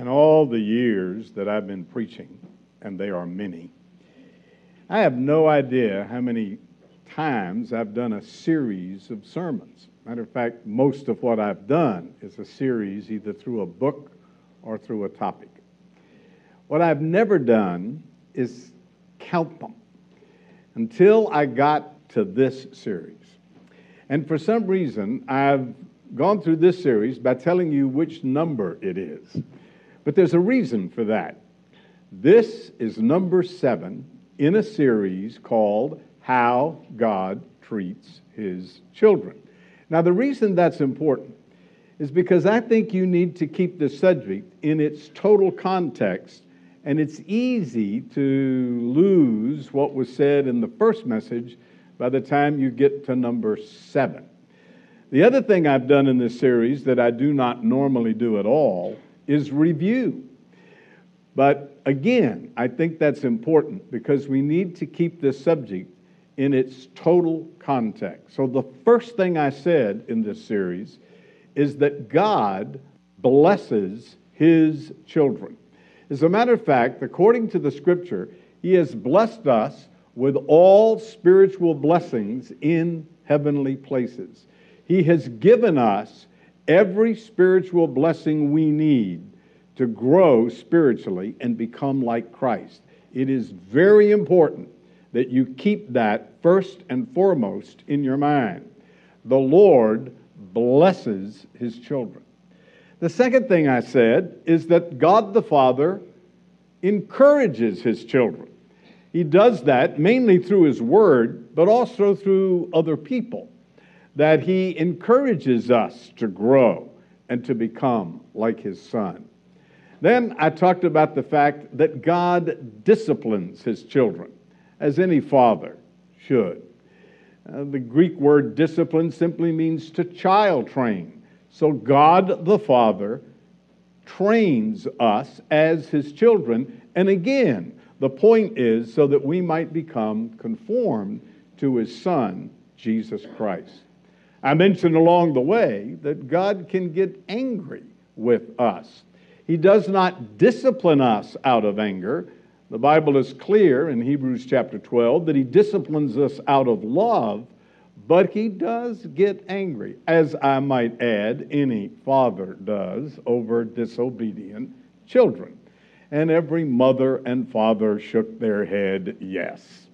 In all the years that I've been preaching, and they are many, I have no idea how many times I've done a series of sermons. Matter of fact, most of what I've done is a series either through a book or through a topic. What I've never done is count them until I got to this series. And for some reason, I've gone through this series by telling you which number it is. But there's a reason for that. This is number seven in a series called How God Treats His Children. Now, the reason that's important is because I think you need to keep the subject in its total context, and it's easy to lose what was said in the first message by the time you get to number seven. The other thing I've done in this series that I do not normally do at all is review. But again, I think that's important because we need to keep this subject in its total context. So, the first thing I said in this series is that God blesses his children. As a matter of fact, according to the scripture, he has blessed us with all spiritual blessings in heavenly places. He has given us every spiritual blessing we need to grow spiritually and become like Christ. It is very important that you keep that first and foremost in your mind. The Lord blesses his children. The second thing I said is that God the Father encourages his children. He does that mainly through his word, but also through other people that he encourages us to grow and to become like his son. Then I talked about the fact that God disciplines his children, as any father should. Uh, the Greek word discipline simply means to child train. So God the Father trains us as his children. And again, the point is so that we might become conformed to his Son, Jesus Christ. I mentioned along the way that God can get angry with us. He does not discipline us out of anger. The Bible is clear in Hebrews chapter 12 that He disciplines us out of love, but He does get angry, as I might add, any father does over disobedient children. And every mother and father shook their head yes.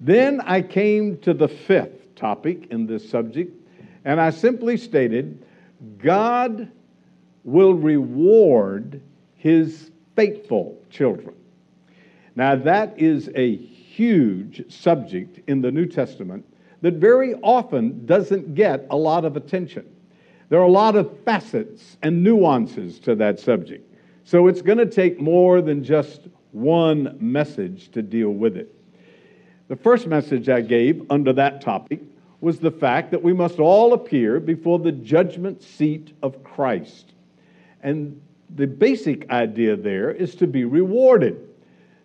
Then I came to the fifth topic in this subject, and I simply stated God will reward his faithful children. Now, that is a huge subject in the New Testament that very often doesn't get a lot of attention. There are a lot of facets and nuances to that subject. So it's going to take more than just one message to deal with it. The first message I gave under that topic was the fact that we must all appear before the judgment seat of Christ. And the basic idea there is to be rewarded.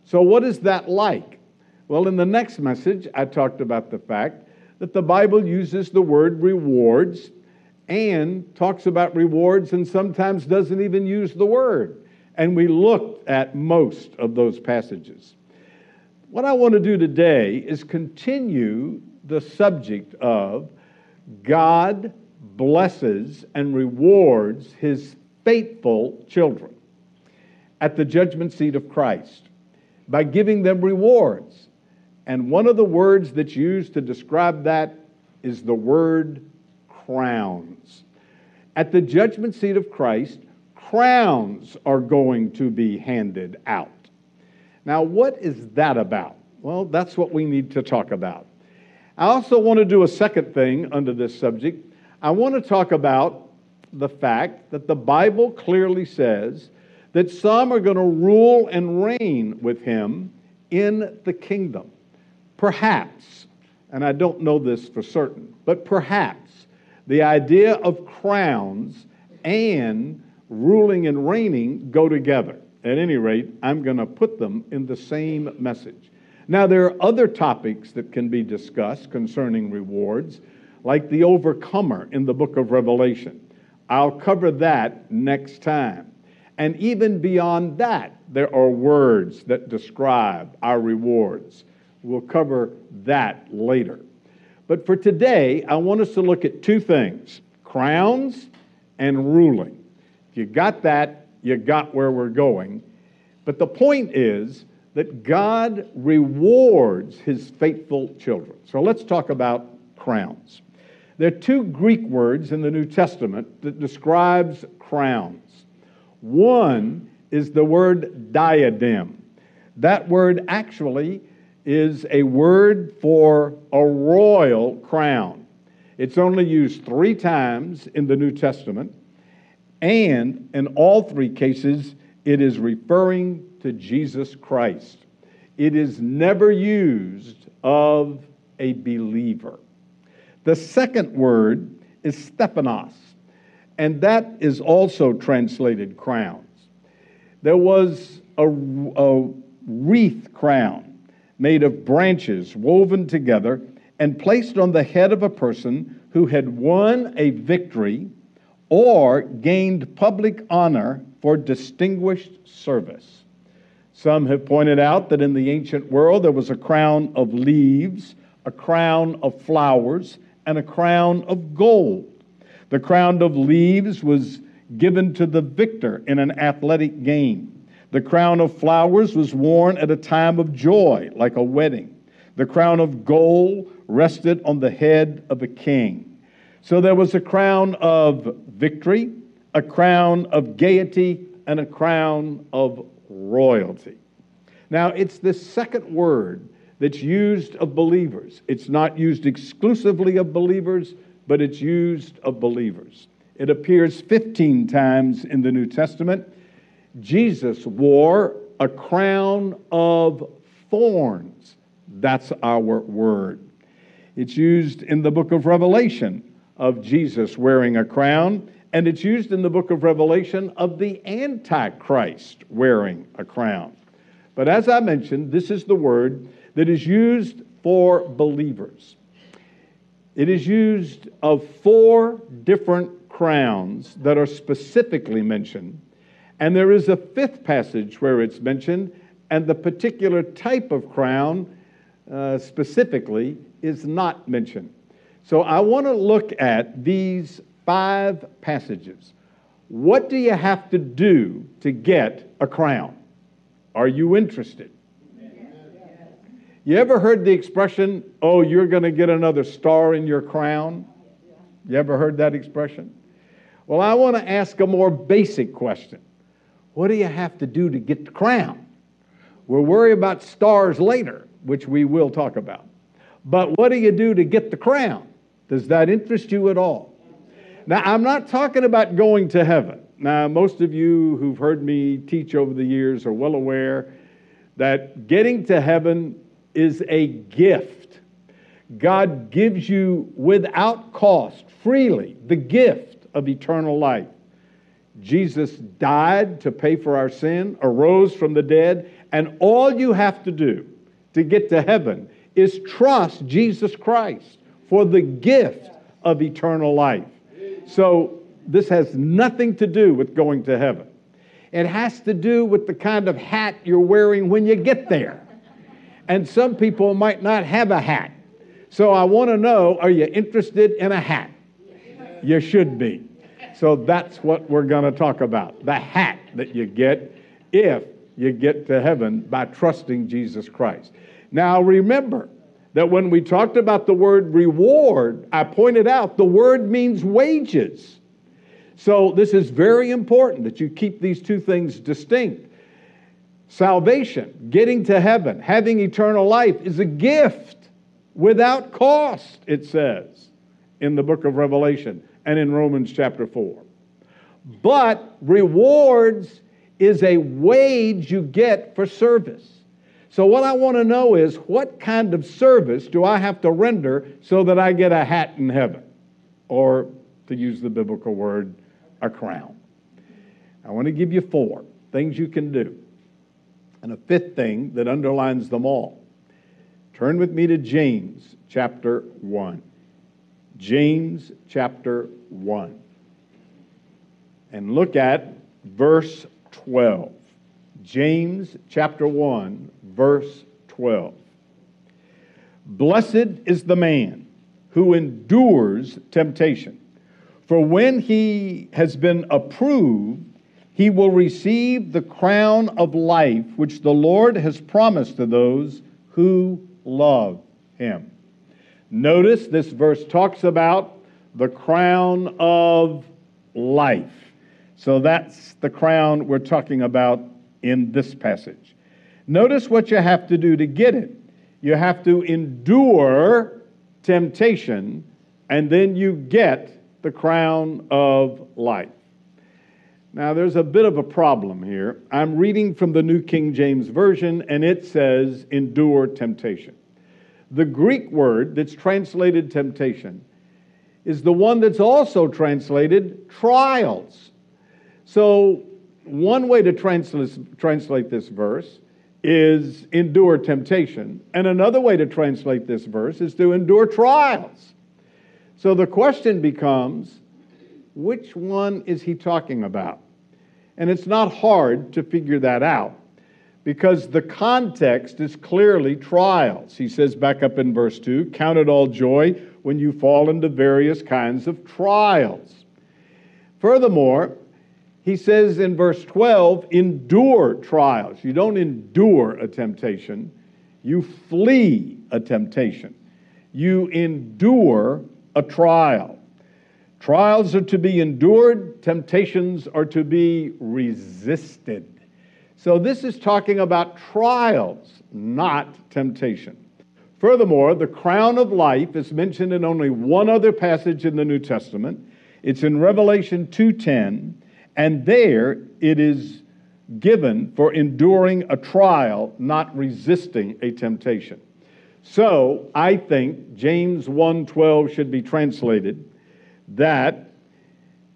So, what is that like? Well, in the next message, I talked about the fact that the Bible uses the word rewards and talks about rewards and sometimes doesn't even use the word. And we looked at most of those passages. What I want to do today is continue the subject of God blesses and rewards his faithful children at the judgment seat of Christ by giving them rewards. And one of the words that's used to describe that is the word crowns. At the judgment seat of Christ, crowns are going to be handed out. Now, what is that about? Well, that's what we need to talk about. I also want to do a second thing under this subject. I want to talk about the fact that the Bible clearly says that some are going to rule and reign with him in the kingdom. Perhaps, and I don't know this for certain, but perhaps the idea of crowns and ruling and reigning go together. At any rate, I'm going to put them in the same message. Now, there are other topics that can be discussed concerning rewards, like the overcomer in the book of Revelation. I'll cover that next time. And even beyond that, there are words that describe our rewards. We'll cover that later. But for today, I want us to look at two things crowns and ruling. If you got that, you got where we're going. But the point is that God rewards his faithful children. So let's talk about crowns. There are two Greek words in the New Testament that describes crowns. One is the word diadem. That word actually is a word for a royal crown. It's only used three times in the New Testament, and in all three cases, it is referring to Jesus Christ. It is never used of a believer. The second word is Stephanos and that is also translated crowns. There was a, a wreath crown made of branches woven together and placed on the head of a person who had won a victory or gained public honor for distinguished service. Some have pointed out that in the ancient world there was a crown of leaves, a crown of flowers, and a crown of gold. The crown of leaves was given to the victor in an athletic game. The crown of flowers was worn at a time of joy, like a wedding. The crown of gold rested on the head of a king. So there was a crown of victory, a crown of gaiety, and a crown of royalty. Now, it's the second word that's used of believers. It's not used exclusively of believers, but it's used of believers. It appears 15 times in the New Testament. Jesus wore a crown of thorns. That's our word. It's used in the book of Revelation of Jesus wearing a crown, and it's used in the book of Revelation of the Antichrist wearing a crown. But as I mentioned, this is the word that is used for believers. It is used of four different crowns that are specifically mentioned, and there is a fifth passage where it's mentioned, and the particular type of crown uh, specifically is not mentioned. So I want to look at these five passages. What do you have to do to get a crown? Are you interested? You ever heard the expression, oh, you're going to get another star in your crown? You ever heard that expression? Well, I want to ask a more basic question What do you have to do to get the crown? We'll worry about stars later, which we will talk about. But what do you do to get the crown? Does that interest you at all? Now, I'm not talking about going to heaven. Now, most of you who've heard me teach over the years are well aware that getting to heaven is a gift. God gives you without cost, freely, the gift of eternal life. Jesus died to pay for our sin, arose from the dead, and all you have to do to get to heaven is trust Jesus Christ for the gift of eternal life. So, this has nothing to do with going to heaven. It has to do with the kind of hat you're wearing when you get there and some people might not have a hat. So I want to know are you interested in a hat? You should be. So that's what we're going to talk about the hat that you get if you get to heaven by trusting Jesus Christ. Now remember that when we talked about the word reward, I pointed out the word means wages. So this is very important that you keep these two things distinct. Salvation, getting to heaven, having eternal life is a gift without cost, it says in the book of Revelation and in Romans chapter 4. But rewards is a wage you get for service. So, what I want to know is what kind of service do I have to render so that I get a hat in heaven? Or, to use the biblical word, a crown. I want to give you four things you can do, and a fifth thing that underlines them all. Turn with me to James chapter 1. James chapter 1. And look at verse 12. James chapter 1, verse 12. Blessed is the man who endures temptation, for when he has been approved, he will receive the crown of life which the Lord has promised to those who love him. Notice this verse talks about the crown of life. So that's the crown we're talking about in this passage. Notice what you have to do to get it. You have to endure temptation, and then you get the crown of life. Now, there's a bit of a problem here. I'm reading from the New King James Version, and it says, endure temptation. The Greek word that's translated temptation is the one that's also translated trials. So, one way to translate, translate this verse is endure temptation, and another way to translate this verse is to endure trials. So the question becomes which one is he talking about? And it's not hard to figure that out because the context is clearly trials. He says back up in verse 2 Count it all joy when you fall into various kinds of trials. Furthermore, he says in verse 12, endure trials. You don't endure a temptation, you flee a temptation. You endure a trial. Trials are to be endured, temptations are to be resisted. So, this is talking about trials, not temptation. Furthermore, the crown of life is mentioned in only one other passage in the New Testament. It's in Revelation 2:10 and there it is given for enduring a trial, not resisting a temptation. So I think James 1:12 should be translated that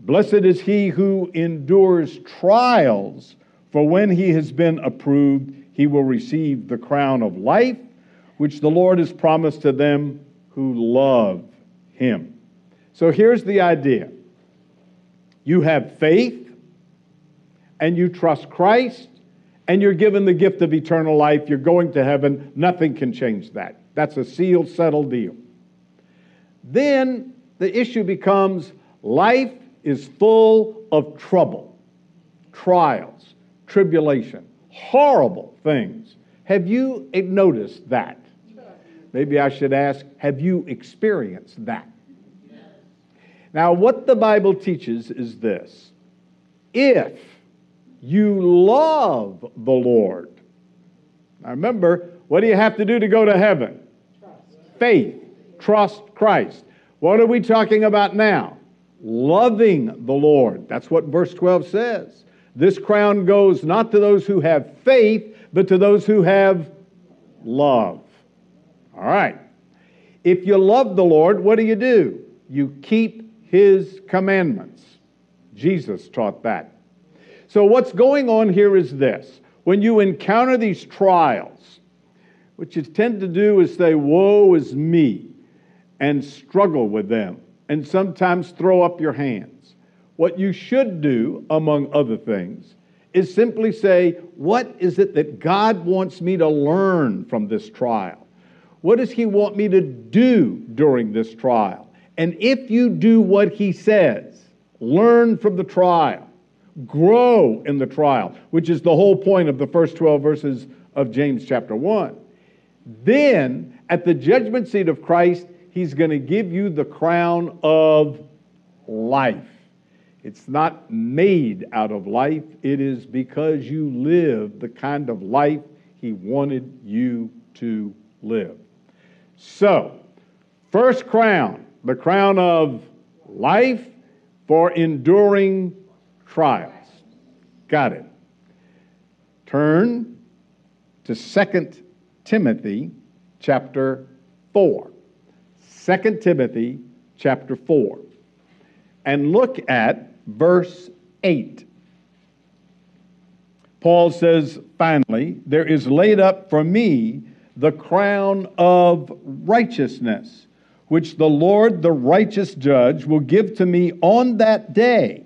blessed is he who endures trials, for when he has been approved, he will receive the crown of life, which the Lord has promised to them who love him. So here's the idea. You have faith and you trust Christ and you're given the gift of eternal life, you're going to heaven, nothing can change that. That's a sealed, settled deal. Then the issue becomes life is full of trouble, trials, tribulation, horrible things. Have you noticed that? Maybe I should ask, have you experienced that? Now, what the Bible teaches is this if you love the Lord. Now remember, what do you have to do to go to heaven? Faith. Trust Christ. What are we talking about now? Loving the Lord. That's what verse 12 says. This crown goes not to those who have faith, but to those who have love. All right. If you love the Lord, what do you do? You keep his commandments. Jesus taught that. So, what's going on here is this when you encounter these trials, what you tend to do is say, Woe is me, and struggle with them, and sometimes throw up your hands. What you should do, among other things, is simply say, What is it that God wants me to learn from this trial? What does He want me to do during this trial? And if you do what He says, learn from the trial grow in the trial, which is the whole point of the first 12 verses of James chapter 1. Then, at the judgment seat of Christ, he's going to give you the crown of life. It's not made out of life, it is because you live the kind of life he wanted you to live. So, first crown, the crown of life for enduring trials. Got it. Turn to 2 Timothy chapter 4. 2 Timothy chapter 4. And look at verse 8. Paul says, finally, there is laid up for me the crown of righteousness, which the Lord, the righteous judge, will give to me on that day,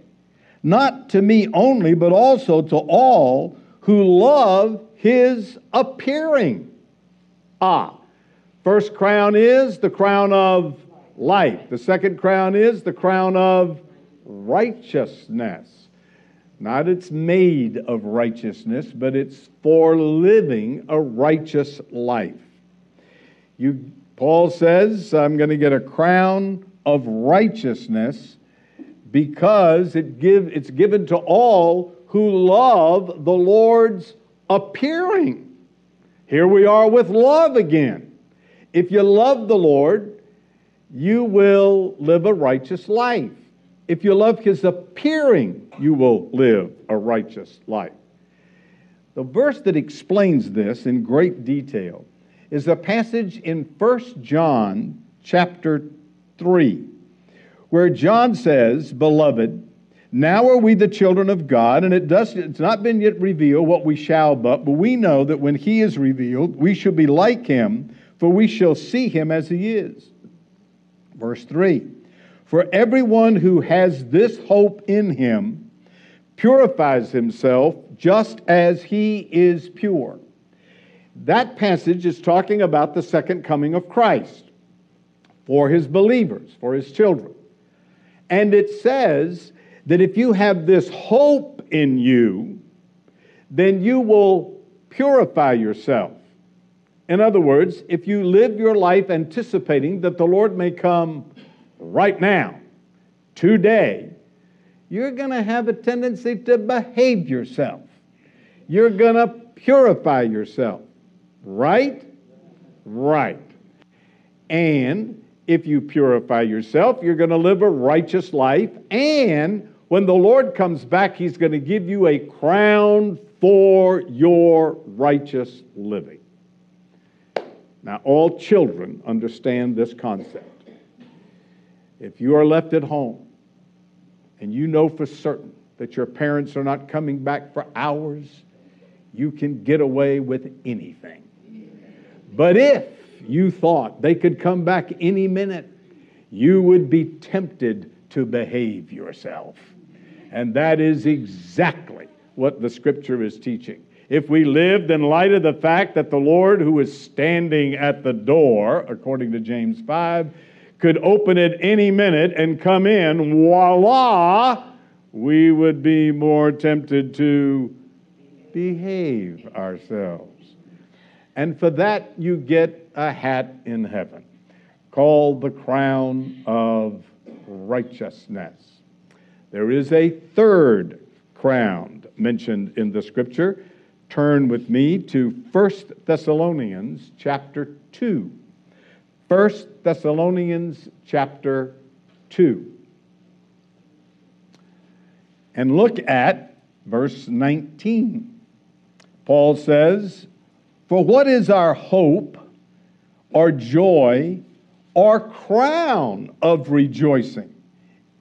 not to me only, but also to all who love his appearing. Ah, first crown is the crown of life, the second crown is the crown of righteousness. Not it's made of righteousness, but it's for living a righteous life. You, Paul says, I'm going to get a crown of righteousness because it give, it's given to all who love the Lord's appearing. Here we are with love again. If you love the Lord, you will live a righteous life. If you love his appearing, you will live a righteous life. The verse that explains this in great detail is a passage in 1 John chapter 3, where John says, Beloved, now are we the children of God, and it does, it's not been yet revealed what we shall but, but we know that when he is revealed, we shall be like him, for we shall see him as he is. Verse 3 For everyone who has this hope in him purifies himself just as he is pure. That passage is talking about the second coming of Christ for his believers, for his children. And it says that if you have this hope in you, then you will purify yourself. In other words, if you live your life anticipating that the Lord may come right now, today, you're going to have a tendency to behave yourself. You're going to purify yourself. Right? Right. And if you purify yourself, you're going to live a righteous life. And when the Lord comes back, He's going to give you a crown for your righteous living. Now, all children understand this concept. If you are left at home and you know for certain that your parents are not coming back for hours, you can get away with anything. But if you thought they could come back any minute, you would be tempted to behave yourself. And that is exactly what the scripture is teaching if we lived in light of the fact that the Lord, who is standing at the door, according to James 5, could open it any minute and come in, voila, we would be more tempted to behave ourselves. And for that, you get a hat in heaven called the crown of righteousness. There is a third crown mentioned in the scripture turn with me to 1 Thessalonians chapter 2. 1 Thessalonians chapter 2. And look at verse 19. Paul says, For what is our hope, our joy, our crown of rejoicing?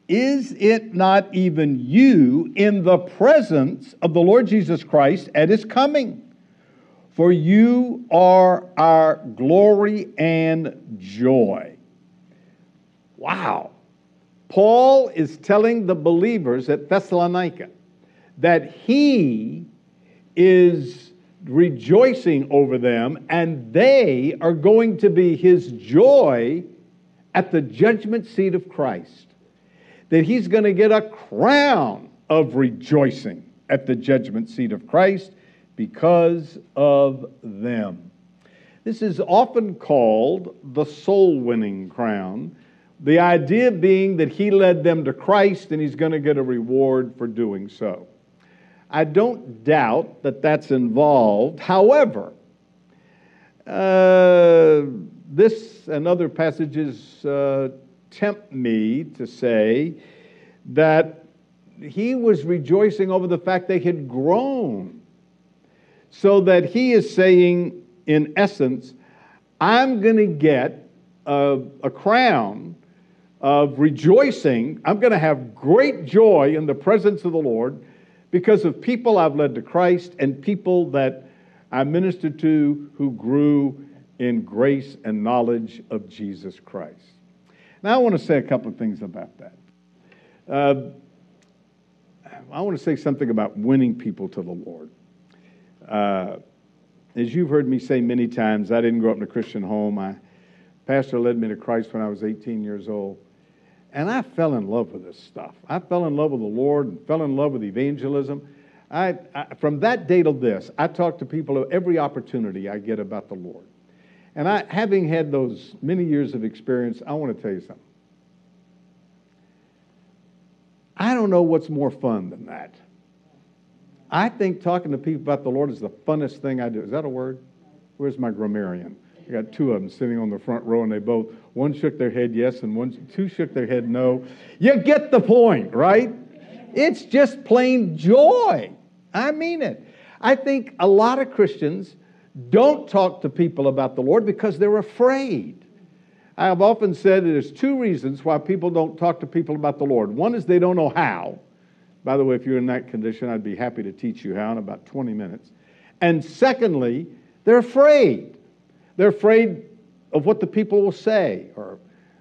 Is it not even you in the presence of the Lord Jesus Christ at his coming? For you are our glory and joy. Wow. Paul is telling the believers at Thessalonica that he is rejoicing over them and they are going to be his joy at the judgment seat of Christ that he's going to get a crown of rejoicing at the judgment seat of Christ because of them. This is often called the soul winning crown, the idea being that he led them to Christ and he's going to get a reward for doing so. I don't doubt that that's involved. However, uh, this and other passages uh, tempt me to say that he was rejoicing over the fact they had grown, So that he is saying, in essence, I'm going to get a, a crown of rejoicing. I'm going to have great joy in the presence of the Lord because of people I've led to Christ and people that I ministered to who grew in grace and knowledge of Jesus Christ. Now, I want to say a couple of things about that. Uh, I want to say something about winning people to the Lord. Uh, as you've heard me say many times, I didn't grow up in a Christian home. My pastor led me to Christ when I was 18 years old. And I fell in love with this stuff. I fell in love with the Lord and fell in love with evangelism. I, I, from that day to this, I talk to people every opportunity I get about the Lord. And I, having had those many years of experience, I want to tell you something. I don't know what's more fun than that. I think talking to people about the Lord is the funnest thing I do. Is that a word? Where's my grammarian? I got two of them sitting on the front row, and they both one shook their head yes, and one two shook their head no. You get the point, right? It's just plain joy. I mean it. I think a lot of Christians don't talk to people about the Lord because they're afraid. I have often said there's two reasons why people don't talk to people about the Lord. One is they don't know how. By the way, if you're in that condition, I'd be happy to teach you how in about 20 minutes. And secondly, they're afraid. They're afraid of what the people will say, or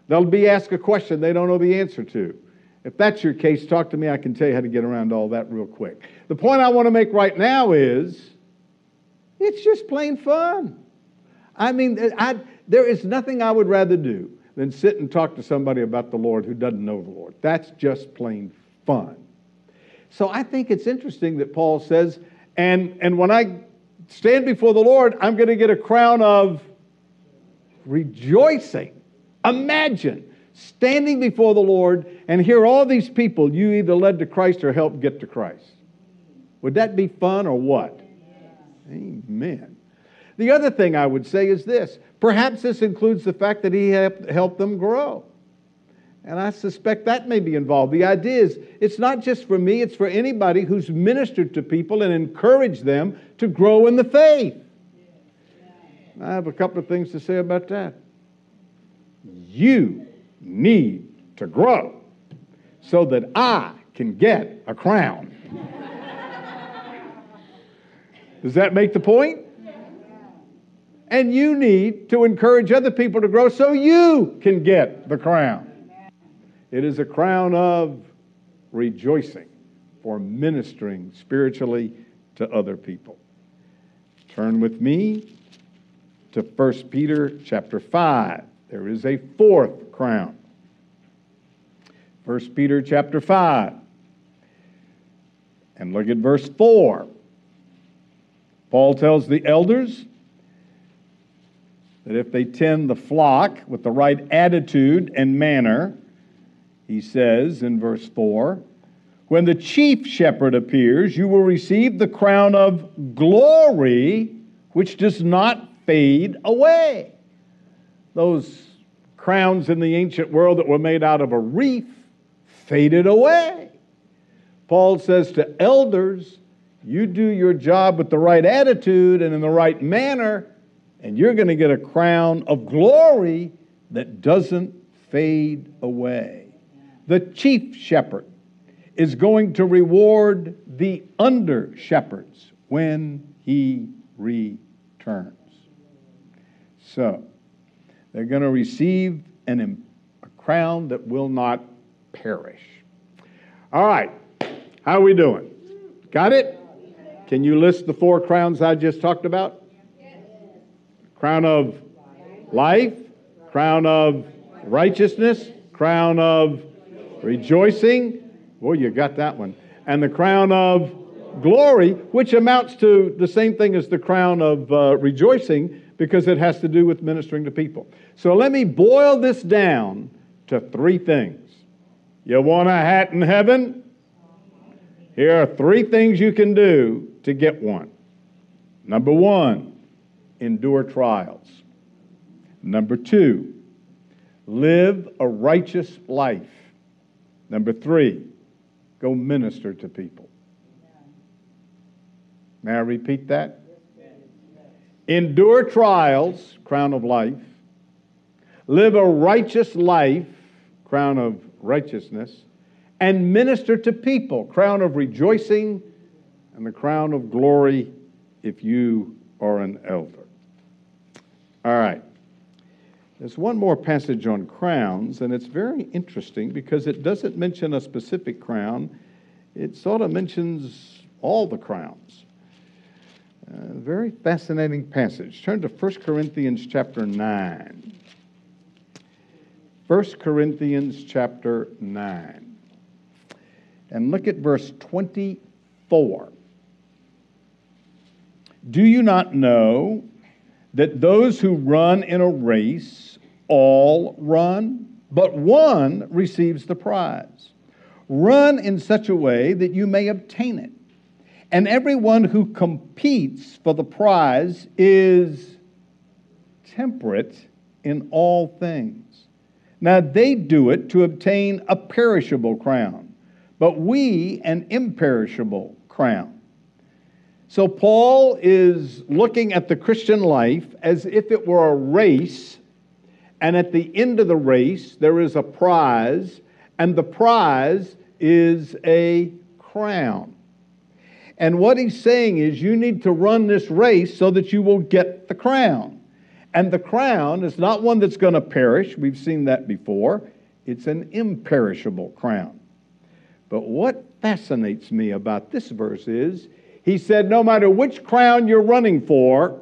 they'll be asked a question they don't know the answer to. If that's your case, talk to me. I can tell you how to get around all that real quick. The point I want to make right now is it's just plain fun. I mean, I, there is nothing I would rather do than sit and talk to somebody about the Lord who doesn't know the Lord. That's just plain fun. So I think it's interesting that Paul says, and, and when I stand before the Lord, I'm going to get a crown of rejoicing. Imagine standing before the Lord and hear all these people you either led to Christ or helped get to Christ. Would that be fun or what? Amen. The other thing I would say is this perhaps this includes the fact that he helped them grow. And I suspect that may be involved. The idea is it's not just for me, it's for anybody who's ministered to people and encouraged them to grow in the faith. I have a couple of things to say about that. You need to grow so that I can get a crown. Does that make the point? And you need to encourage other people to grow so you can get the crown. It is a crown of rejoicing for ministering spiritually to other people. Turn with me to 1 Peter chapter 5. There is a fourth crown. 1 Peter chapter 5. And look at verse 4. Paul tells the elders that if they tend the flock with the right attitude and manner, he says in verse 4 When the chief shepherd appears, you will receive the crown of glory which does not fade away. Those crowns in the ancient world that were made out of a wreath faded away. Paul says to elders, you do your job with the right attitude and in the right manner, and you're going to get a crown of glory that doesn't fade away. The chief shepherd is going to reward the under shepherds when he returns. So, they're going to receive an, a crown that will not perish. All right, how are we doing? Got it? Can you list the four crowns I just talked about? Crown of life, crown of righteousness, crown of rejoicing. Well, you got that one. And the crown of glory, which amounts to the same thing as the crown of uh, rejoicing because it has to do with ministering to people. So let me boil this down to three things. You want a hat in heaven? Here are three things you can do to get one. Number one, endure trials. Number two, live a righteous life. Number three, go minister to people. May I repeat that? endure trials, crown of life, live a righteous life, crown of righteousness, and minister to people, crown of rejoicing, and the crown of glory if you are an elder. All right. There's one more passage on crowns, and it's very interesting because it doesn't mention a specific crown. It sort of mentions all the crowns. Uh, very fascinating passage. Turn to 1 Corinthians chapter 9. 1 Corinthians chapter 9. And look at verse 24. Do you not know that those who run in a race all run, but one receives the prize? Run in such a way that you may obtain it. And everyone who competes for the prize is temperate in all things. Now they do it to obtain a perishable crown, but we an imperishable crown. So Paul is looking at the Christian life as if it were a race, and at the end of the race, there is a prize, and the prize is a crown. And what he's saying is, you need to run this race so that you will get the crown. And the crown is not one that's going to perish. We've seen that before. It's an imperishable crown. But what fascinates me about this verse is, he said, no matter which crown you're running for,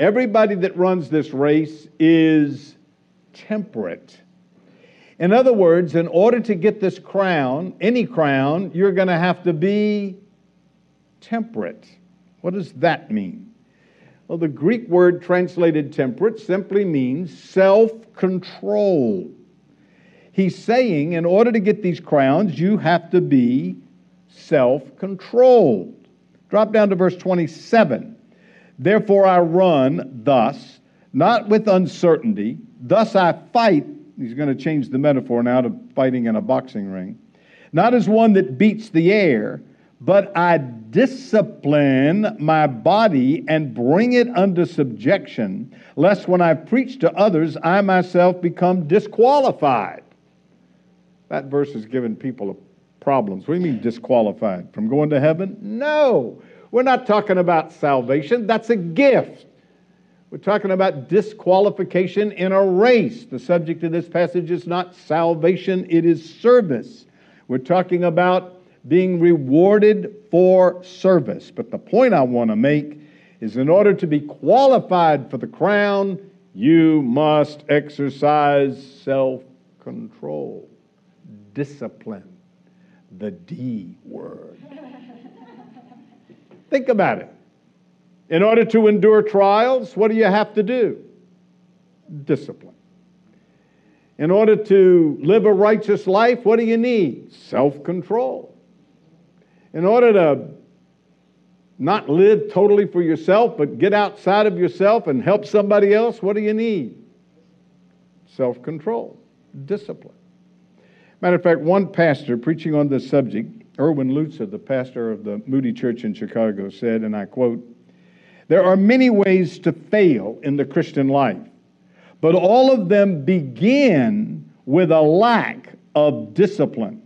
everybody that runs this race is temperate. In other words, in order to get this crown, any crown, you're going to have to be temperate. What does that mean? Well, the Greek word translated temperate simply means self control. He's saying in order to get these crowns, you have to be self controlled. Drop down to verse 27. Therefore I run thus, not with uncertainty. Thus I fight. He's going to change the metaphor now to fighting in a boxing ring. Not as one that beats the air, but I discipline my body and bring it under subjection, lest when I preach to others, I myself become disqualified. That verse has given people a problems. What do you mean disqualified? From going to heaven? No. We're not talking about salvation. That's a gift. We're talking about disqualification in a race. The subject of this passage is not salvation, it is service. We're talking about being rewarded for service. But the point I want to make is in order to be qualified for the crown, you must exercise self control, discipline the D word. Think about it. In order to endure trials, what do you have to do? Discipline. In order to live a righteous life, what do you need? Self control. In order to not live totally for yourself, but get outside of yourself and help somebody else, what do you need? Self control, discipline. Matter of fact, one pastor preaching on this subject, Erwin Lutzer, the pastor of the Moody Church in Chicago, said, and I quote, There are many ways to fail in the Christian life, but all of them begin with a lack of discipline,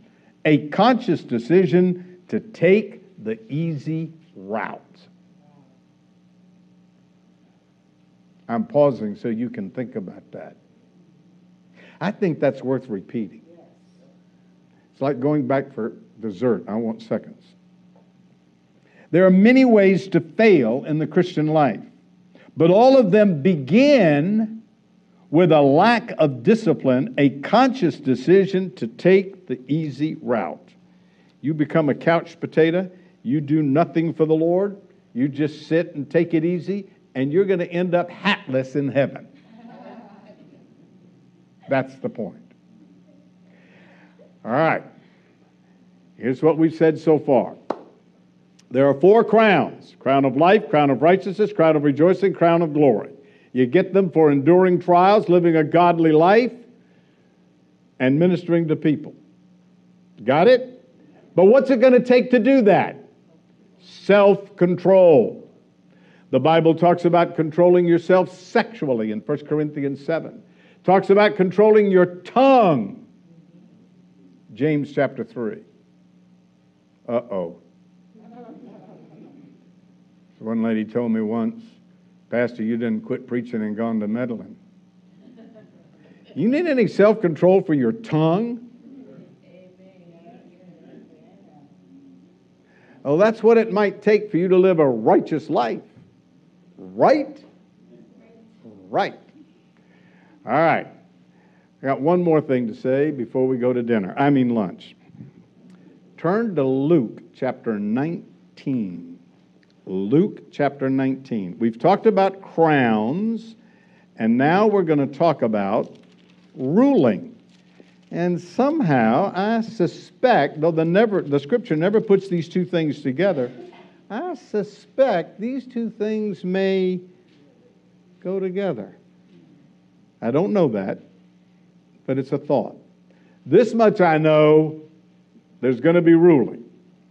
a conscious decision to take the easy route. I'm pausing so you can think about that. I think that's worth repeating. It's like going back for dessert. I want seconds. There are many ways to fail in the Christian life, but all of them begin with a lack of discipline, a conscious decision to take the easy route. You become a couch potato, you do nothing for the Lord, you just sit and take it easy, and you're going to end up hatless in heaven. That's the point. All right. Here's what we've said so far. There are four crowns crown of life, crown of righteousness, crown of rejoicing, crown of glory. You get them for enduring trials, living a godly life, and ministering to people. Got it? But what's it going to take to do that? Self control. The Bible talks about controlling yourself sexually in 1 Corinthians 7. Talks about controlling your tongue. James chapter 3. Uh oh. One lady told me once, Pastor, you didn't quit preaching and gone to meddling. You need any self control for your tongue? Oh, that's what it might take for you to live a righteous life. Right? Right. All right. I got one more thing to say before we go to dinner. I mean, lunch. Turn to Luke chapter 19. Luke chapter 19. We've talked about crowns, and now we're going to talk about ruling. And somehow, I suspect, though the, never, the scripture never puts these two things together, I suspect these two things may go together. I don't know that, but it's a thought. This much I know there's going to be ruling.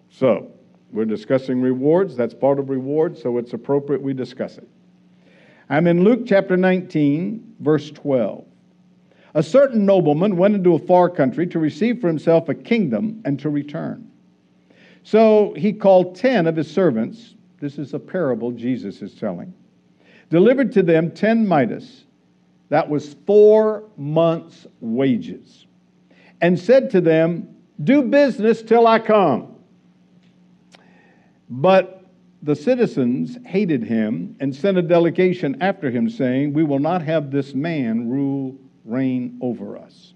So, we're discussing rewards. That's part of rewards, so it's appropriate we discuss it. I'm in Luke chapter 19, verse 12. A certain nobleman went into a far country to receive for himself a kingdom and to return. So he called ten of his servants. This is a parable Jesus is telling. Delivered to them ten minas, that was four months' wages, and said to them, Do business till I come. But the citizens hated him and sent a delegation after him, saying, We will not have this man rule reign over us.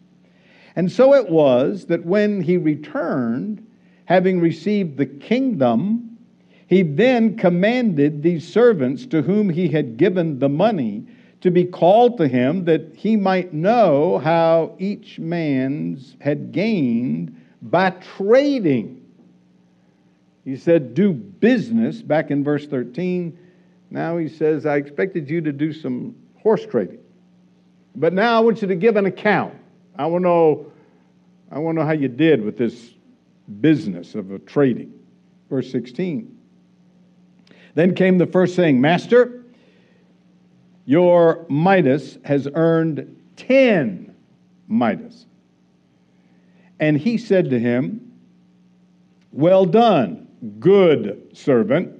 And so it was that when he returned, having received the kingdom, he then commanded these servants to whom he had given the money to be called to him that he might know how each man's had gained by trading. He said, Do business back in verse 13. Now he says, I expected you to do some horse trading. But now I want you to give an account. I want to know, I want to know how you did with this business of a trading. Verse 16. Then came the first saying, Master, your mina has earned 10 minas. And he said to him, Well done, good servant,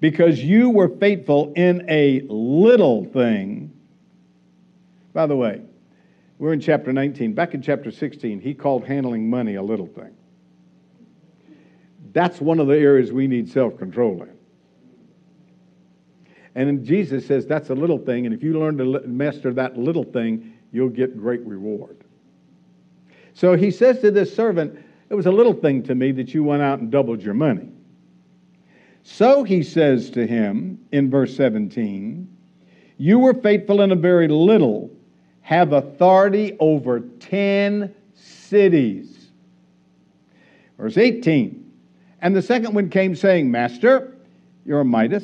because you were faithful in a little thing by the way, we're in chapter 19. Back in chapter 16, he called handling money a little thing. That's one of the areas we need self control in. And Jesus says that's a little thing, and if you learn to master that little thing, you'll get great reward. So he says to this servant, It was a little thing to me that you went out and doubled your money. So he says to him in verse 17, You were faithful in a very little have authority over 10 cities. Verse 18. And the second one came saying, Master, your mina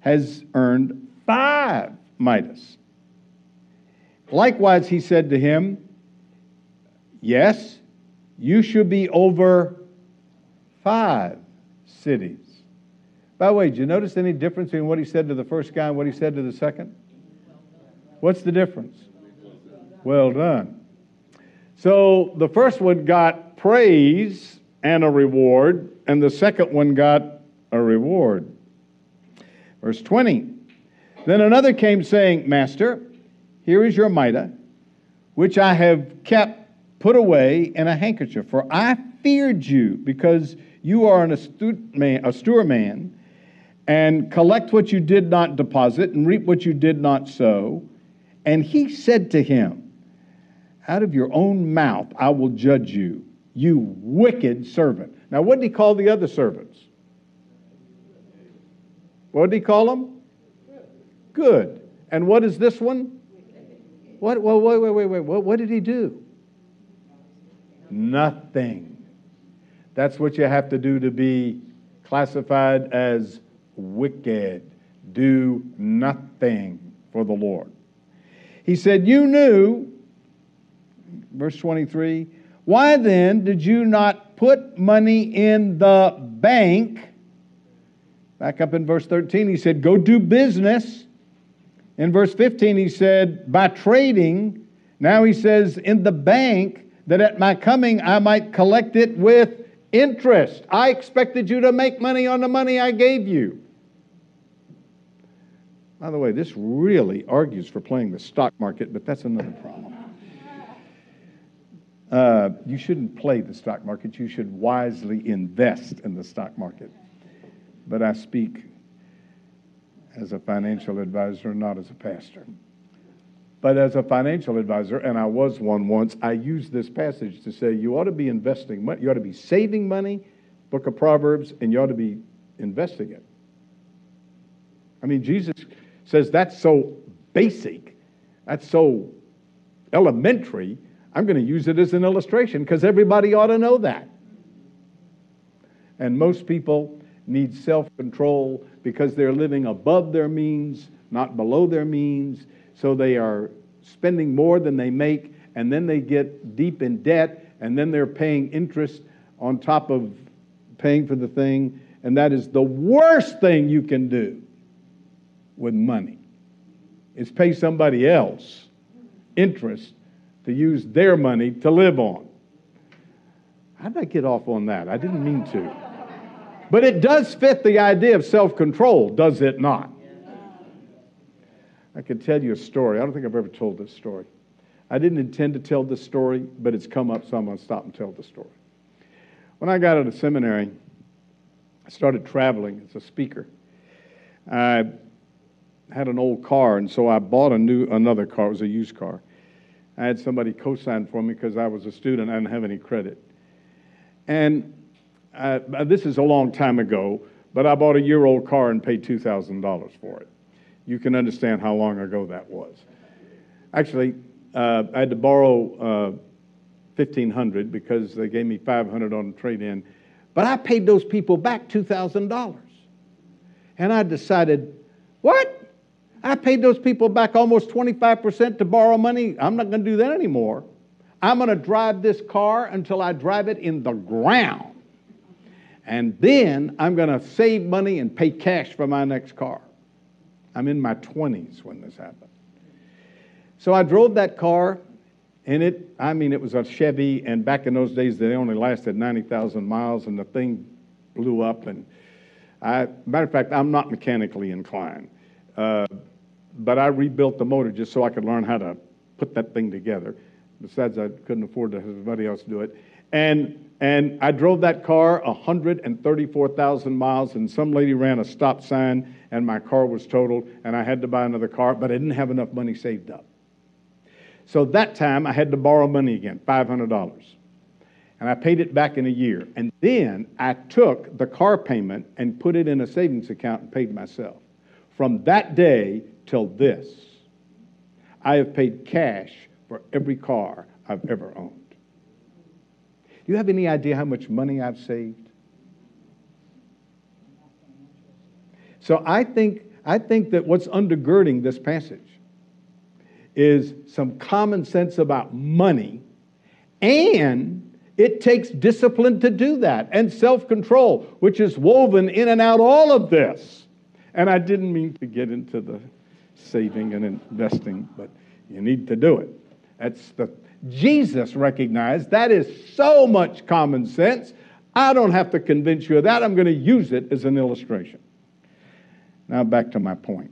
has earned five minas. Likewise, he said to him, Yes, you should be over five cities. By the way, did you notice any difference between what he said to the first guy and what he said to the second? What's the difference? Well done. So the first one got praise and a reward, and the second one got a reward. Verse 20 Then another came saying, Master, here is your mina, which I have kept put away in a handkerchief, for I feared you, because you are an astute man, a steward man, and collect what you did not deposit, and reap what you did not sow. And he said to him, out of your own mouth I will judge you, you wicked servant. Now, what did he call the other servants? What did he call them? Good. And what is this one? What? Wait, wait, wait, wait. What, what did he do? Nothing. That's what you have to do to be classified as wicked. Do nothing for the Lord. He said, You knew verse 23 Why then did you not put money in the bank Back up in verse 13, he said, Go do business. In verse 15, he said, By trading. Now he says, In the bank, that at my coming I might collect it with interest. I expected you to make money on the money I gave you. By the way, this really argues for playing the stock market, but that's another problem. Uh, you shouldn't play the stock market. You should wisely invest in the stock market. But I speak as a financial advisor, not as a pastor. But as a financial advisor, and I was one once, I use this passage to say you ought to be investing money, you ought to be saving money, book of Proverbs, and you ought to be investing it. I mean, Jesus says that's so basic, that's so elementary. I'm going to use it as an illustration because everybody ought to know that. And most people need self control because they're living above their means, not below their means so they are spending more than they make, and then they get deep in debt, and then they're paying interest on top of paying for the thing. And that is the worst thing you can do with money is pay somebody else interest to use their money to live on. How'd I get off on that? I didn't mean to. But it does fit the idea of self control, does it not? I could tell you a story. I don't think I've ever told this story. I didn't intend to tell this story, but it's come up, so I'm going to stop and tell the story. When I got out of seminary, I started traveling as a speaker. I had an old car, and so I bought a new another car. It was a used car. I had somebody co-sign for me because I was a student. I didn't have any credit. And I, this is a long time ago, but I bought a year-old car and paid two thousand dollars for it you can understand how long ago that was. Actually, uh, I had to borrow uh, 1500 because they gave me 500 on the trade-in, but I paid those people back $2,000. And I decided, what? I paid those people back almost 25% to borrow money. I'm not going to do that anymore. I'm going to drive this car until I drive it in the ground. And then I'm going to save money and pay cash for my next car. I'm in my 20s when this happened. So I drove that car, and it, I mean, it was a Chevy, and back in those days, they only lasted 90,000 miles, and the thing blew up. And I, matter of fact, I'm not mechanically inclined, uh, but I rebuilt the motor just so I could learn how to put that thing together. Besides, I couldn't afford to have somebody else do it. And and I drove that car 134,000 miles, and some lady ran a stop sign, and my car was totaled, and I had to buy another car, but I didn't have enough money saved up. So that time I had to borrow money again, $500. And I paid it back in a year. And then I took the car payment and put it in a savings account and paid myself. From that day till this, I have paid cash for every car I've ever owned. You have any idea how much money I've saved? So I think, I think that what's undergirding this passage is some common sense about money, and it takes discipline to do that, and self control, which is woven in and out all of this. And I didn't mean to get into the saving and investing, but you need to do it. That's the Jesus recognized that is so much common sense. I don't have to convince you of that. I'm going to use it as an illustration. Now, back to my point.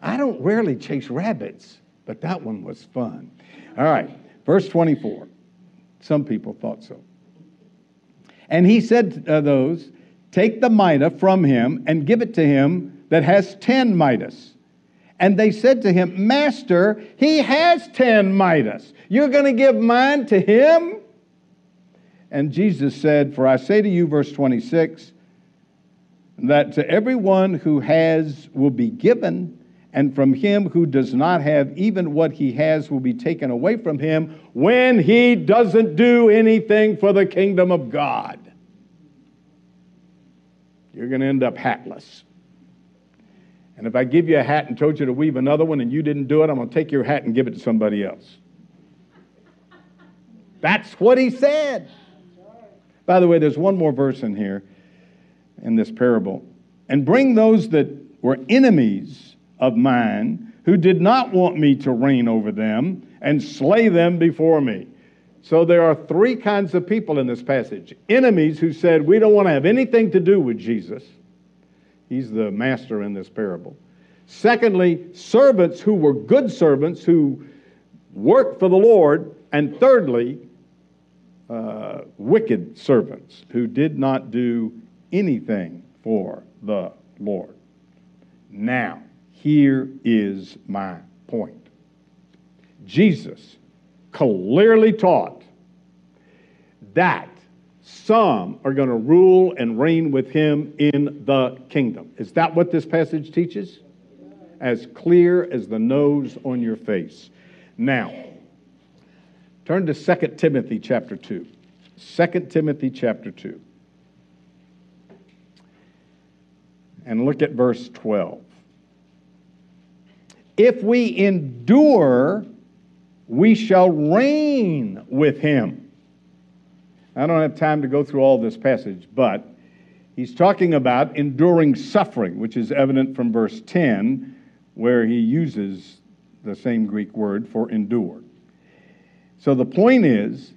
I don't rarely chase rabbits, but that one was fun. All right, verse 24. Some people thought so. And he said to uh, those, Take the mina from him and give it to him that has ten minas. And they said to him, Master, he has ten minas. You're going to give mine to him? And Jesus said, For I say to you, verse 26, that to everyone who has will be given, and from him who does not have, even what he has will be taken away from him when he doesn't do anything for the kingdom of God. You're going to end up hatless. And if I give you a hat and told you to weave another one and you didn't do it, I'm going to take your hat and give it to somebody else. That's what he said. By the way, there's one more verse in here in this parable and bring those that were enemies of mine, who did not want me to reign over them, and slay them before me. So there are three kinds of people in this passage enemies who said, We don't want to have anything to do with Jesus. He's the master in this parable. Secondly, servants who were good servants who worked for the Lord. And thirdly, uh, wicked servants who did not do anything for the Lord. Now, here is my point. Jesus clearly taught that some are going to rule and reign with him in the kingdom. Is that what this passage teaches? As clear as the nose on your face. Now, turn to 2 Timothy chapter 2. 2 Timothy chapter 2. And look at verse 12. If we endure, we shall reign with him. I don't have time to go through all this passage, but he's talking about enduring suffering, which is evident from verse 10, where he uses the same Greek word for endure. So the point is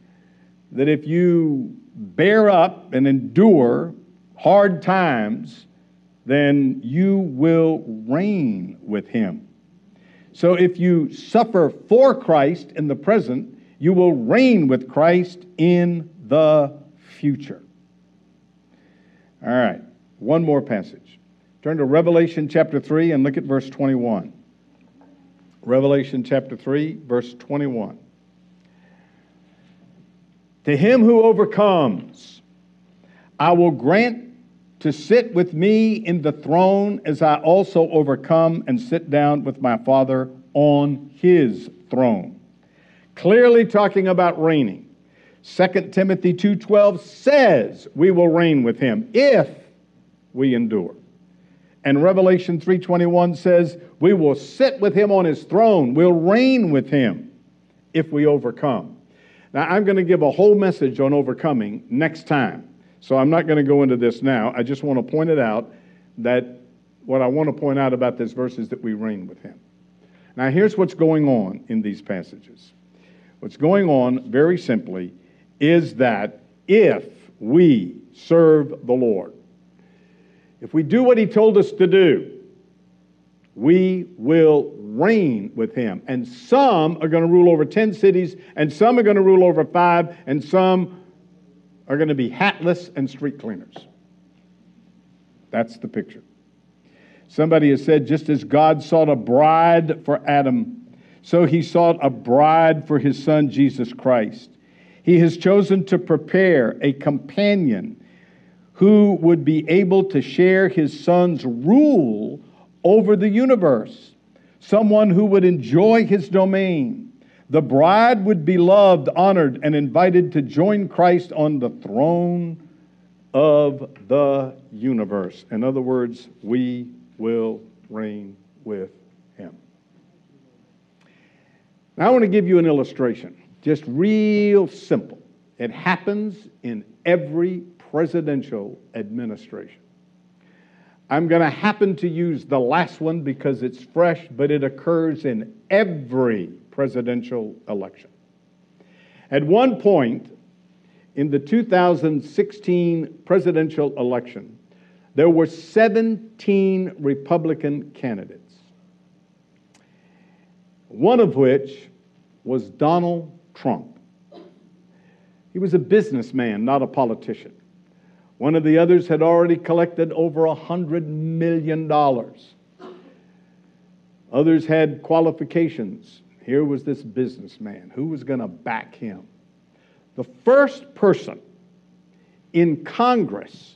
that if you bear up and endure hard times, then you will reign with him. So if you suffer for Christ in the present, you will reign with Christ in the future. All right, one more passage. Turn to Revelation chapter 3 and look at verse 21. Revelation chapter 3, verse 21. To him who overcomes, I will grant to sit with me in the throne as I also overcome and sit down with my Father on his throne. Clearly talking about reigning. 2 Timothy 2:12 says we will reign with him if we endure. And Revelation 3:21 says we will sit with him on his throne. We'll reign with him if we overcome. Now I'm going to give a whole message on overcoming next time. So I'm not going to go into this now. I just want to point it out that what I want to point out about this verse is that we reign with him. Now, here's what's going on in these passages. What's going on, very simply, is that if we serve the Lord, if we do what he told us to do, we will reign with him. And some are going to rule over 10 cities, and some are going to rule over five, and some are going to be hatless and street cleaners. That's the picture. Somebody has said, just as God sought a bride for Adam, so he sought a bride for his son, Jesus Christ. He has chosen to prepare a companion who would be able to share his son's rule over the universe, someone who would enjoy his domain the bride would be loved, honored, and invited to join Christ on the throne of the universe. In other words, we will reign with him. Now, I want to give you an illustration, just real simple. It happens in every presidential administration. I'm going to happen to use the last one because it's fresh, but it occurs in every presidential election. At one point in the 2016 presidential election, there were 17 Republican candidates, one of which was Donald Trump. He was a businessman, not a politician. One of the others had already collected over a $100 million. Others had qualifications here was this businessman who was going to back him. The first person in Congress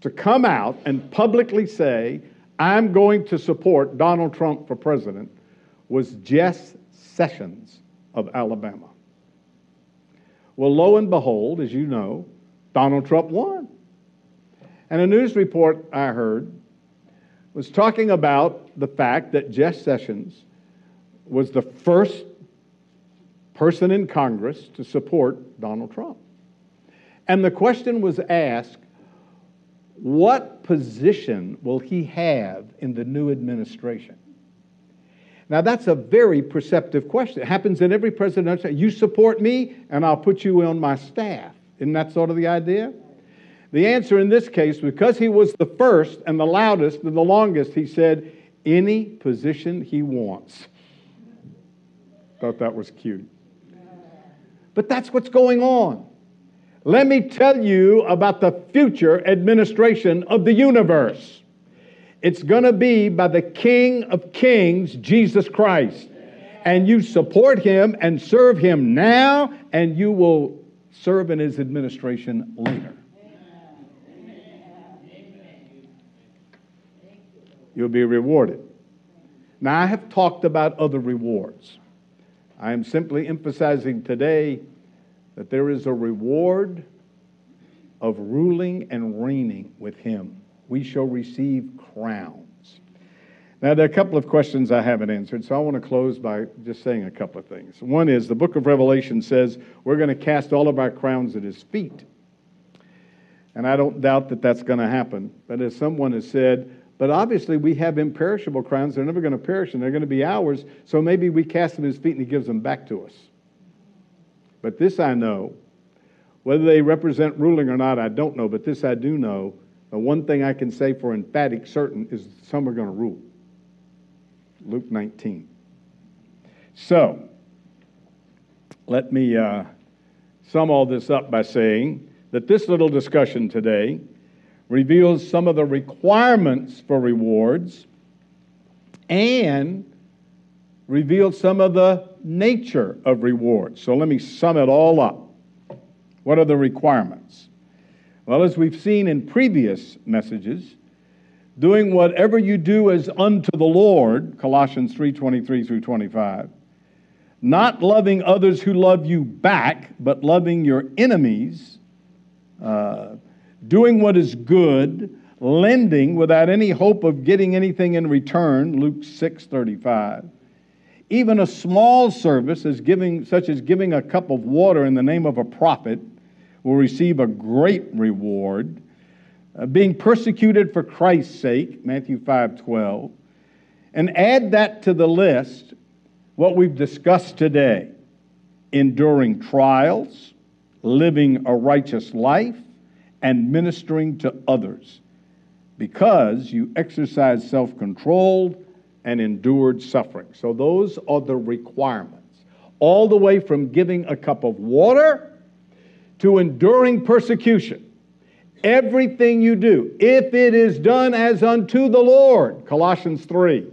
to come out and publicly say, I'm going to support Donald Trump for president was Jeff Sessions of Alabama. Well, lo and behold, as you know, Donald Trump won. And a news report I heard was talking about the fact that Jeff Sessions was the first person in Congress to support Donald Trump. And the question was asked what position will he have in the new administration? Now, that's a very perceptive question. It happens in every presidential. You support me, and I'll put you on my staff. Isn't that sort of the idea? The answer in this case, because he was the first and the loudest and the longest, he said, any position he wants. Thought that was cute. But that's what's going on. Let me tell you about the future administration of the universe. It's going to be by the King of Kings, Jesus Christ. And you support him and serve him now, and you will serve in his administration later. You'll be rewarded. Now, I have talked about other rewards. I am simply emphasizing today that there is a reward of ruling and reigning with him. We shall receive crowns. Now, there are a couple of questions I haven't answered, so I want to close by just saying a couple of things. One is the book of Revelation says we're going to cast all of our crowns at his feet. And I don't doubt that that's going to happen. But as someone has said, but obviously we have imperishable crowns. They're never going to perish and they're going to be ours. So maybe we cast them at his feet and he gives them back to us. But this I know. Whether they represent ruling or not, I don't know. But this I do know. The one thing I can say for emphatic certain is some are going to rule. Luke 19. So, let me uh, sum all this up by saying that this little discussion today reveals some of the requirements for rewards and reveals some of the nature of rewards. So let me sum it all up. What are the requirements? Well, as we've seen in previous messages, doing whatever you do as unto the Lord, Colossians 3:23 through 25, not loving others who love you back, but loving your enemies, uh, doing what is good, lending without any hope of getting anything in return, Luke 6:35. Even a small service as giving such as giving a cup of water in the name of a prophet will receive a great reward. Uh, being persecuted for Christ's sake, Matthew 5:12. And add that to the list what we've discussed today. Enduring trials, living a righteous life, and ministering to others because you exercised self control and endured suffering. So, those are the requirements. All the way from giving a cup of water to enduring persecution. Everything you do, if it is done as unto the Lord, Colossians 3,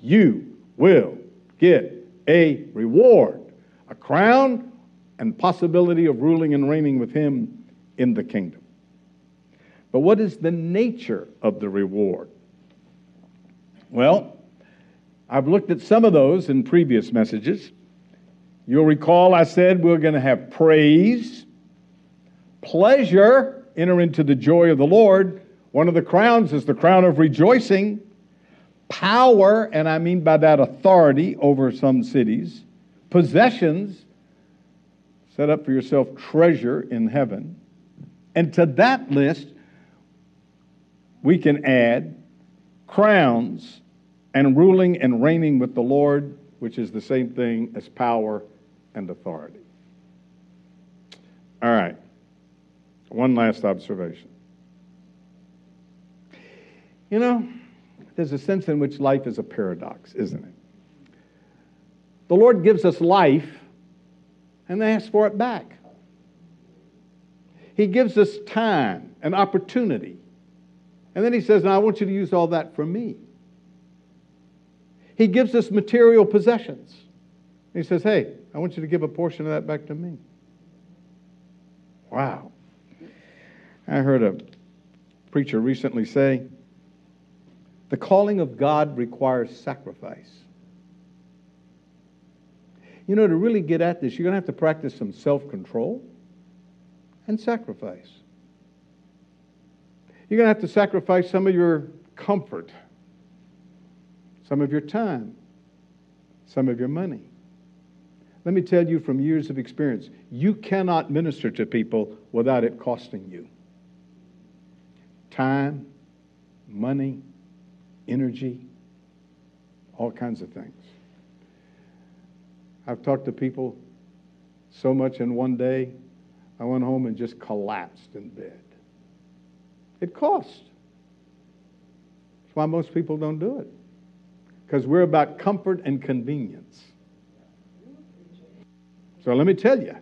you will get a reward, a crown, and possibility of ruling and reigning with Him in the kingdom. But what is the nature of the reward? Well, I've looked at some of those in previous messages. You'll recall I said we're going to have praise, pleasure, enter into the joy of the Lord. One of the crowns is the crown of rejoicing, power, and I mean by that authority over some cities, possessions, set up for yourself treasure in heaven. And to that list, we can add crowns and ruling and reigning with the Lord, which is the same thing as power and authority. All right. One last observation. You know, there's a sense in which life is a paradox, isn't it? The Lord gives us life and they ask for it back. He gives us time and opportunity and then he says, Now I want you to use all that for me. He gives us material possessions. He says, Hey, I want you to give a portion of that back to me. Wow. I heard a preacher recently say, The calling of God requires sacrifice. You know, to really get at this, you're going to have to practice some self control and sacrifice. You're going to have to sacrifice some of your comfort, some of your time, some of your money. Let me tell you from years of experience you cannot minister to people without it costing you. Time, money, energy, all kinds of things. I've talked to people so much in one day, I went home and just collapsed in bed. It costs. That's why most people don't do it. Because we're about comfort and convenience. So let me tell you,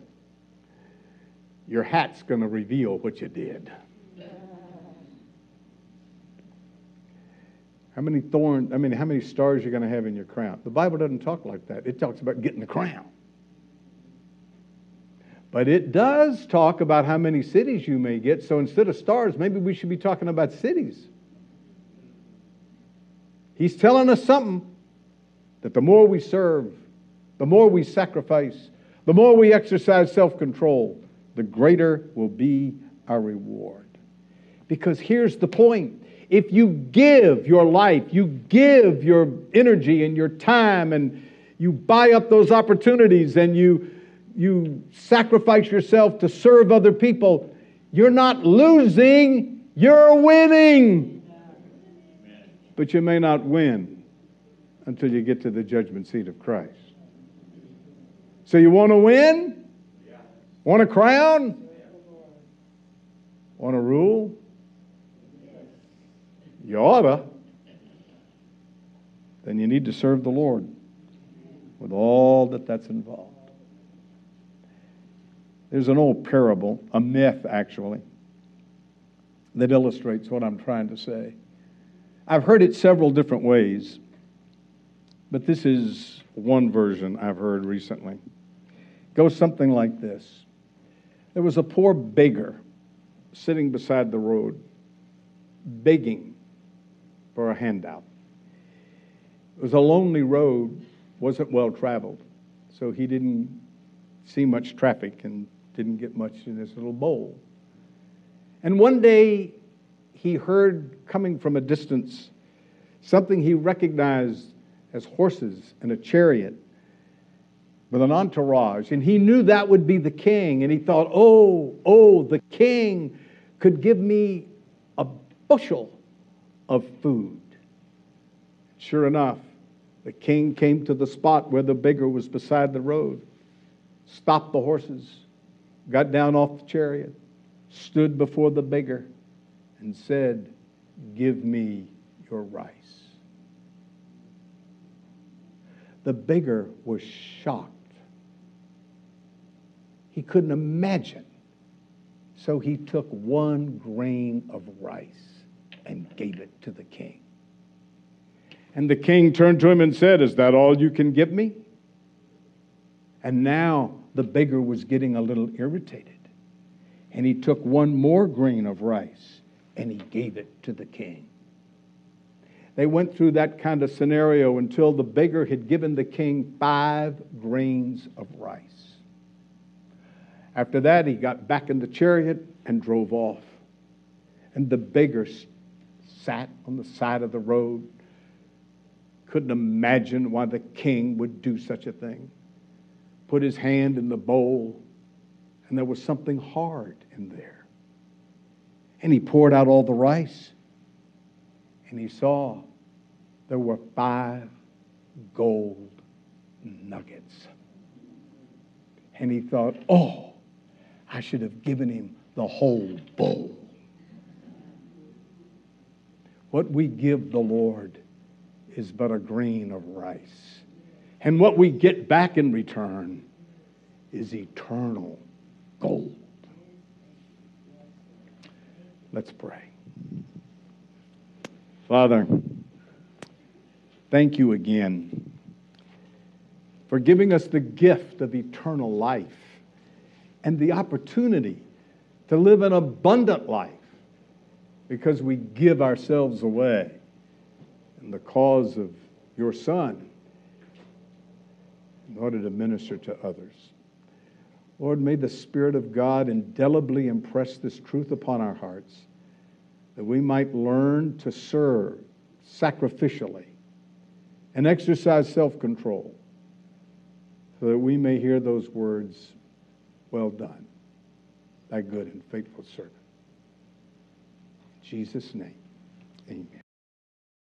your hat's going to reveal what you did. How many thorns, I mean, how many stars you're going to have in your crown? The Bible doesn't talk like that. It talks about getting the crown. But it does talk about how many cities you may get. So instead of stars, maybe we should be talking about cities. He's telling us something that the more we serve, the more we sacrifice, the more we exercise self control, the greater will be our reward. Because here's the point if you give your life, you give your energy and your time, and you buy up those opportunities and you, you sacrifice yourself to serve other people, you're not losing, you're winning. But you may not win until you get to the judgment seat of Christ. So you want to win? Want a crown? Want to rule? You oughta. Then you need to serve the Lord with all that that's involved. There's an old parable, a myth actually, that illustrates what I'm trying to say. I've heard it several different ways, but this is one version I've heard recently. It goes something like this There was a poor beggar sitting beside the road, begging for a handout. It was a lonely road, wasn't well traveled, so he didn't see much traffic and didn't get much in his little bowl. And one day he heard coming from a distance something he recognized as horses and a chariot with an entourage. And he knew that would be the king. And he thought, oh, oh, the king could give me a bushel of food. Sure enough, the king came to the spot where the beggar was beside the road, stopped the horses, got down off the chariot, stood before the beggar, and said, Give me your rice. The beggar was shocked. He couldn't imagine. So he took one grain of rice and gave it to the king. And the king turned to him and said, Is that all you can give me? And now the beggar was getting a little irritated. And he took one more grain of rice and he gave it to the king. They went through that kind of scenario until the beggar had given the king five grains of rice. After that, he got back in the chariot and drove off. And the beggar sat on the side of the road. Couldn't imagine why the king would do such a thing. Put his hand in the bowl, and there was something hard in there. And he poured out all the rice, and he saw there were five gold nuggets. And he thought, oh, I should have given him the whole bowl. What we give the Lord is but a grain of rice. And what we get back in return is eternal gold. Let's pray. Father, thank you again for giving us the gift of eternal life and the opportunity to live an abundant life because we give ourselves away in the cause of your Son in order to minister to others. Lord, may the Spirit of God indelibly impress this truth upon our hearts that we might learn to serve sacrificially and exercise self control so that we may hear those words, Well done, thy good and faithful servant. Jesus' name, amen.